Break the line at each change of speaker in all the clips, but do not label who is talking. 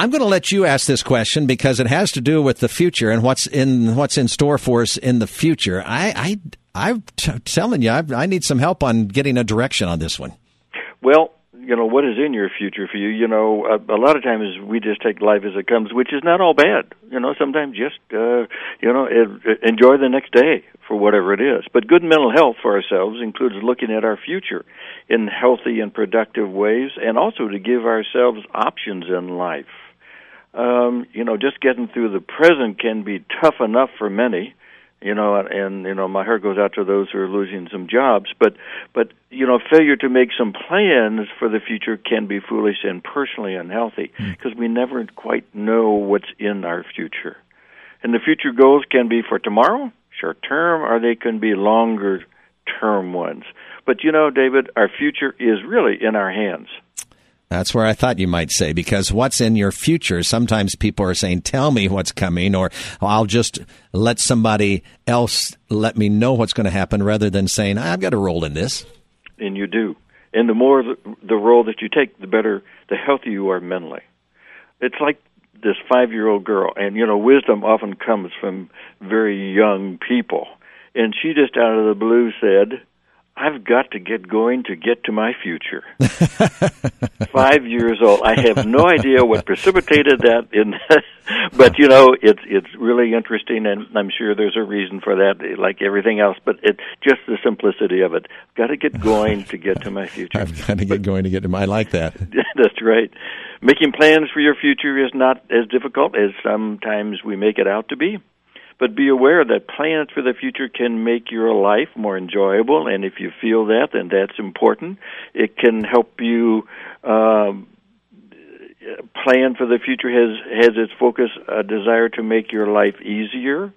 I'm going to let you ask this question because it has to do with the future and what's in what's in store for us in the future. I, I I'm t- telling you, I, I need some help on getting a direction on this one.
Well, you know what is in your future for you you know a, a lot of times we just take life as it comes which is not all bad you know sometimes just uh you know enjoy the next day for whatever it is but good mental health for ourselves includes looking at our future in healthy and productive ways and also to give ourselves options in life um you know just getting through the present can be tough enough for many you know and, you know my heart goes out to those who are losing some jobs but but you know failure to make some plans for the future can be foolish and personally unhealthy because mm. we never quite know what's in our future. And the future goals can be for tomorrow short term or they can be longer term ones. But you know david our future is really in our hands
that's where I thought you might say, because what's in your future, sometimes people are saying, tell me what's coming, or I'll just let somebody else let me know what's going to happen rather than saying, I've got a role in this.
And you do. And the more the, role that you take, the better, the healthier you are mentally. It's like this five year old girl, and you know, wisdom often comes from very young people. And she just out of the blue said, I've got to get going to get to my future. Five years old. I have no idea what precipitated that in but you know, it's it's really interesting and I'm sure there's a reason for that, like everything else, but it's just the simplicity of it. Got to get going to get to my future.
I've got to get going to get to my I like that.
that's right. Making plans for your future is not as difficult as sometimes we make it out to be. But be aware that plans for the future can make your life more enjoyable, and if you feel that, then that's important. It can help you. Um, plan for the future has has its focus a desire to make your life easier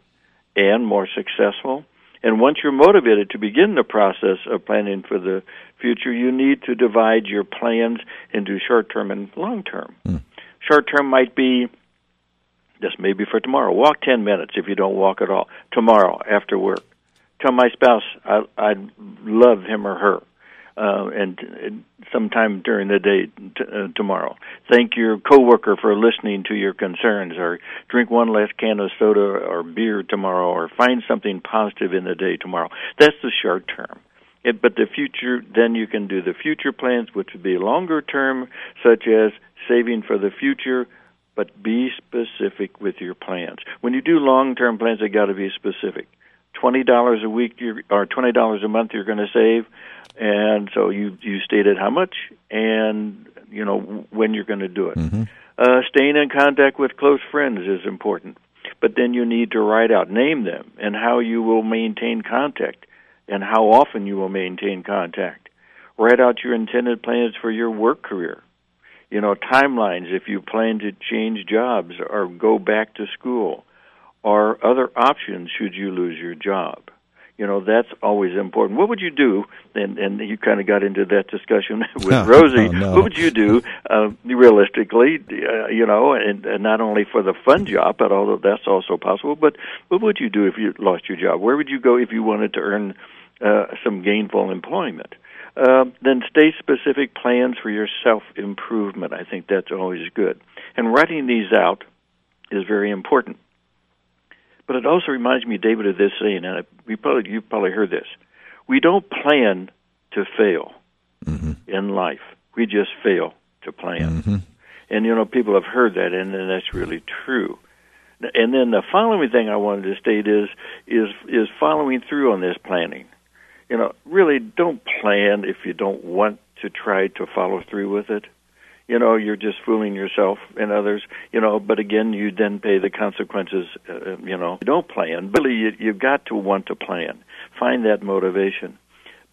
and more successful. And once you're motivated to begin the process of planning for the future, you need to divide your plans into short term and long term. Mm. Short term might be this may be for tomorrow. Walk 10 minutes if you don't walk at all. Tomorrow after work. Tell my spouse I I love him or her. Uh, and, and sometime during the day t- uh, tomorrow. Thank your coworker for listening to your concerns, or drink one less can of soda or beer tomorrow, or find something positive in the day tomorrow. That's the short term. It, but the future, then you can do the future plans, which would be longer term, such as saving for the future, but be specific with your plans. When you do long-term plans, they got to be specific. Twenty dollars a week you're, or twenty dollars a month you're going to save, and so you you stated how much and you know when you're going to do it. Mm-hmm. Uh, staying in contact with close friends is important, but then you need to write out, name them, and how you will maintain contact, and how often you will maintain contact. Write out your intended plans for your work career you know timelines if you plan to change jobs or go back to school or other options should you lose your job. You know that's always important. What would you do and and you kind of got into that discussion with oh, rosie. oh, no. what would you do uh, realistically uh, you know and, and not only for the fun job but although that's also possible but what would you do if you lost your job? Where would you go if you wanted to earn uh, some gainful employment uh, then state specific plans for your self improvement. I think that's always good. And writing these out is very important. But it also reminds me, David, of this saying, and we probably you've probably heard this: we don't plan to fail mm-hmm. in life. We just fail to plan. Mm-hmm. And you know, people have heard that, and, and that's really true. And then the following thing I wanted to state is is is following through on this planning you know, really don't plan if you don't want to try to follow through with it. You know, you're just fooling yourself and others. You know, but again, you then pay the consequences. Uh, you know, don't plan. Really, you, you've got to want to plan. Find that motivation,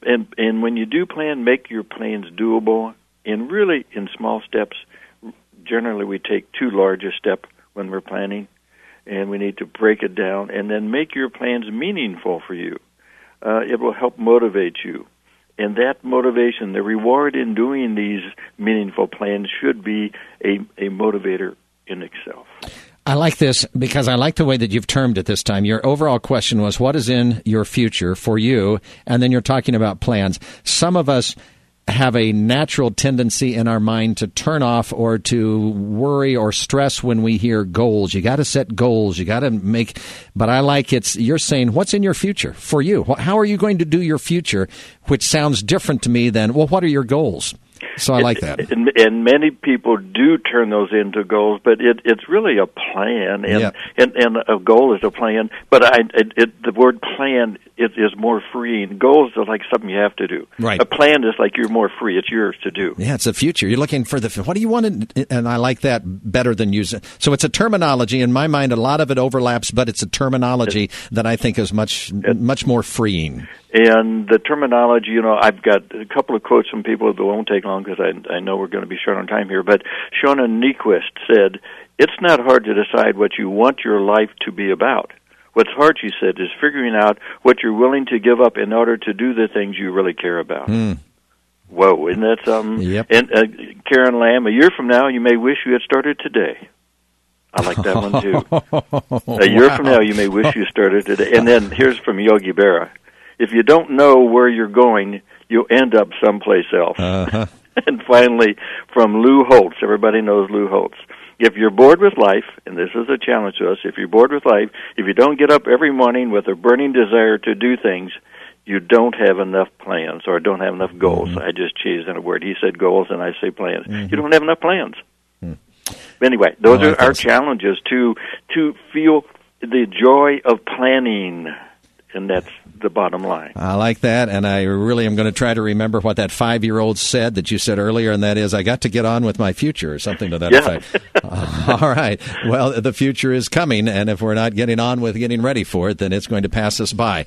and and when you do plan, make your plans doable. And really, in small steps. Generally, we take too large a step when we're planning, and we need to break it down and then make your plans meaningful for you uh, it will help motivate you. And that motivation, the reward in doing these meaningful plans, should be a, a motivator in itself.
I like this because I like the way that you've termed it this time. Your overall question was, What is in your future for you? And then you're talking about plans. Some of us have a natural tendency in our mind to turn off or to worry or stress when we hear goals. You got to set goals. You got to make, but I like it's, you're saying, what's in your future for you? How are you going to do your future? Which sounds different to me than, well, what are your goals? So I like that.
And, and, many people do turn those into goals, but it, it's really a plan, and,
yeah.
and and a goal is a plan. But I, it, it, the word plan is, is more freeing. Goals are like something you have to do.
Right.
A plan is like you're more free; it's yours to do.
Yeah, it's the future. You're looking for the what do you want, to, and I like that better than using. So it's a terminology in my mind. A lot of it overlaps, but it's a terminology it, that I think is much much more freeing.
And the terminology, you know, I've got a couple of quotes from people that won't take long because I, I know we're going to be short on time here. But Shauna Niequist said, It's not hard to decide what you want your life to be about. What's hard, she said, is figuring out what you're willing to give up in order to do the things you really care about.
Mm.
Whoa, isn't that something?
Yep.
And uh, Karen Lamb, a year from now, you may wish you had started today. I like that one too. a year
wow.
from now, you may wish you started today. And then here's from Yogi Berra if you don't know where you're going, you'll end up someplace else.
Uh-huh.
and finally, from Lou Holtz, everybody knows Lou Holtz. If you're bored with life, and this is a challenge to us, if you're bored with life, if you don't get up every morning with a burning desire to do things, you don't have enough plans or don't have enough goals.
Mm-hmm.
I just changed in a word. He said goals, and I say plans.
Mm-hmm.
You don't have enough plans.
Mm.
Anyway, those
like
are our
those.
challenges to to feel the joy of planning, and that's the bottom line.
I like that, and I really am going to try to remember what that five-year-old said that you said earlier, and that is, "I got to get on with my future," or something to that
Yeah.
effect. Uh, all right. Well, the future is coming, and if we're not getting on with getting ready for it, then it's going to pass us by.